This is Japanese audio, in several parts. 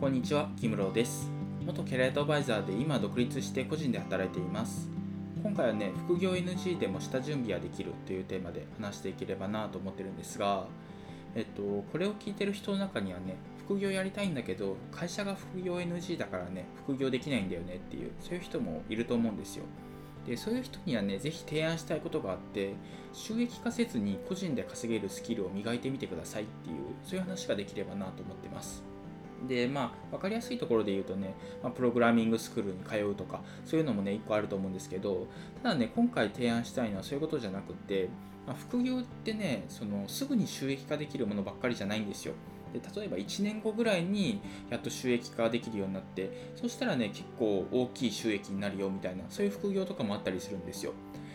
こんにちは、木室です。元キャリアアドバイザーで今独立して個人で働いています。今回はね、副業 NG でも下準備はできるというテーマで話していければなと思ってるんですが、えっと、これを聞いてる人の中にはね、副業やりたいんだけど、会社が副業 NG だからね、副業できないんだよねっていう、そういう人もいると思うんですよ。でそういう人にはね、ぜひ提案したいことがあって、収益化せずに個人で稼げるスキルを磨いてみてくださいっていう、そういう話ができればなと思ってます。で、まあ、分かりやすいところで言うとね、まあ、プログラミングスクールに通うとか、そういうのもね、一個あると思うんですけど、ただね、今回提案したいのはそういうことじゃなくて、まあ、副業ってね、そのすぐに収益化できるものばっかりじゃないんですよ。で例えば1年後ぐらいにやっと収益化できるようになってそしたらね結構大きい収益になるよみたいなそういう副業とかもあったりするんですよ。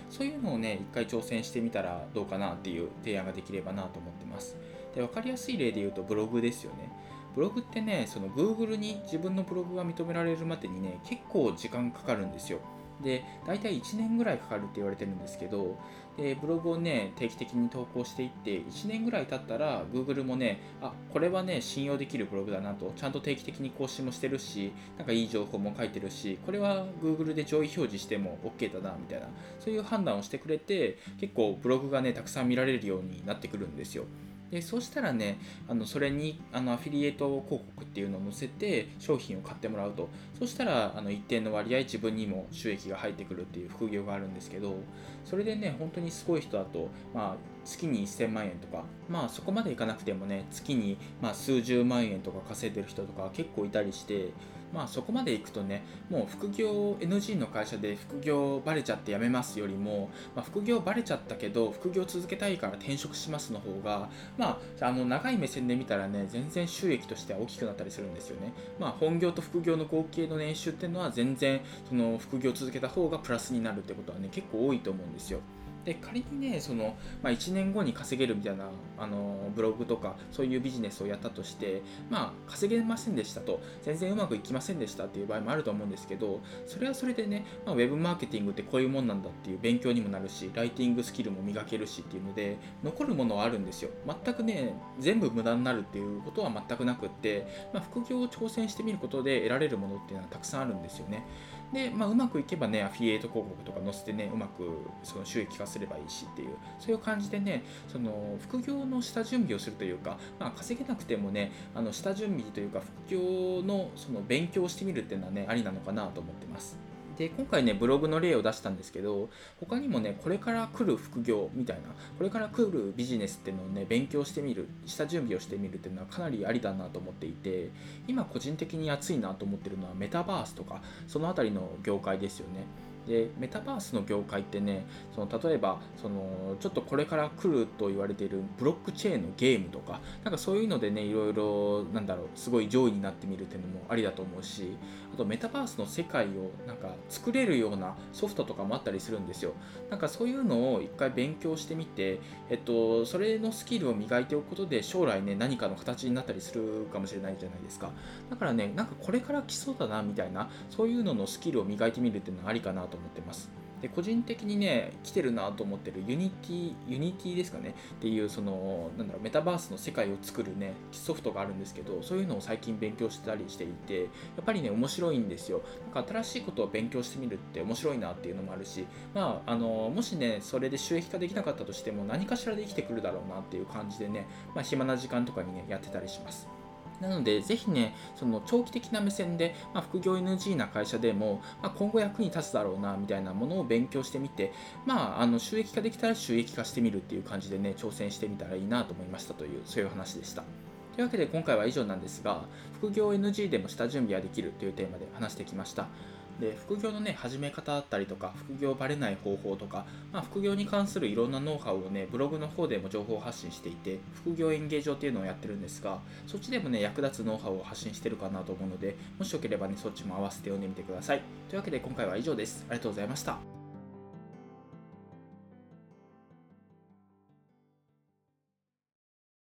そういうのをね一回挑戦してみたらどうかなっていう提案ができればなと思ってます。で分かりやすい例で言うとブログですよね。ブログってねその Google に自分のブログが認められるまでにね結構時間かかるんですよ。で大体1年ぐらいかかるって言われてるんですけどでブログをね定期的に投稿していって1年ぐらい経ったら Google もねあこれはね信用できるブログだなとちゃんと定期的に更新もしてるしなんかいい情報も書いてるしこれは Google で上位表示しても OK だなみたいなそういう判断をしてくれて結構ブログがねたくさん見られるようになってくるんですよ。でそうしたらねあのそれにあのアフィリエイト広告っていうのを載せて商品を買ってもらうと。そしたらあの一定の割合自分にも収益が入ってくるっていう副業があるんですけどそれでね本当にすごい人だと、まあ、月に1000万円とかまあそこまでいかなくてもね月にま数十万円とか稼いでる人とか結構いたりしてまあそこまでいくとねもう副業 NG の会社で副業バレちゃって辞めますよりも、まあ、副業バレちゃったけど副業続けたいから転職しますの方がまああの長い目線で見たらね全然収益としては大きくなったりするんですよね。まあ本業と副業の合計の年収っていうのは全然その副業続けた方がプラスになるってことはね結構多いと思うんですよ。で仮にねその、まあ、1年後に稼げるみたいなあのブログとかそういうビジネスをやったとしてまあ稼げませんでしたと。全然うまくいきませんでしたっていう場合もあると思うんですけどそれはそれでね、まあ、ウェブマーケティングってこういうもんなんだっていう勉強にもなるしライティングスキルも磨けるしっていうので残るものはあるんですよ。全くね全部無駄になるっていうことは全くなくって、まあ、副業を挑戦してみることで得られるものっていうのはたくさんあるんですよね。で、まあ、うまくいけばねアフィリエイト広告とか載せてねうまくその収益化すればいいしっていうそういう感じでねその副業の下準備をするというか、まあ、稼げなくてもねあの下準備というか副業のその勉強をしてみるっていうのはねありなのかなと思ってます。で今回ねブログの例を出したんですけど他にもねこれから来る副業みたいなこれから来るビジネスっていうのをね勉強してみる下準備をしてみるっていうのはかなりありだなと思っていて今個人的に熱いなと思ってるのはメタバースとかその辺りの業界ですよね。でメタバースの業界ってねその例えばそのちょっとこれから来ると言われているブロックチェーンのゲームとかなんかそういうのでねいろいろなんだろうすごい上位になってみるっていうのもありだと思うしあとメタバースの世界をなんか作れるようなソフトとかもあったりするんですよ。なんかそういうのを一回勉強してみてえっとそれのスキルを磨いておくことで将来ね何かの形になったりするかもしれないじゃないですか。だからねなんかこれから来そうだなみたいなそういうののスキルを磨いてみるっていうのはありかなとと思ってます。で個人的にね来てるなと思ってるユニティユニティですかね。っていうそのなんだろうメタバースの世界を作るねソフトがあるんですけどそういうのを最近勉強してたりしていてやっぱりね面白いんですよ。なんか新しいことを勉強してみるって面白いなっていうのもあるしまああのもしねそれで収益化できなかったとしても何かしらで生きてくるだろうなっていう感じでねまあ暇な時間とかにねやってたりします。なので、ぜひね、その長期的な目線で、まあ、副業 NG な会社でも、まあ、今後役に立つだろうな、みたいなものを勉強してみて、まあ、あの収益化できたら収益化してみるっていう感じでね、挑戦してみたらいいなと思いましたという、そういう話でした。というわけで今回は以上なんですが、副業 NG でも下準備はできるというテーマで話してきました。で副業のね始め方だったりとか副業バレない方法とか、まあ、副業に関するいろんなノウハウをねブログの方でも情報発信していて副業演芸場っていうのをやってるんですがそっちでもね役立つノウハウを発信してるかなと思うのでもしよければねそっちも合わせて読んでみてください。というわけで今回は以上です。ありがとうございました。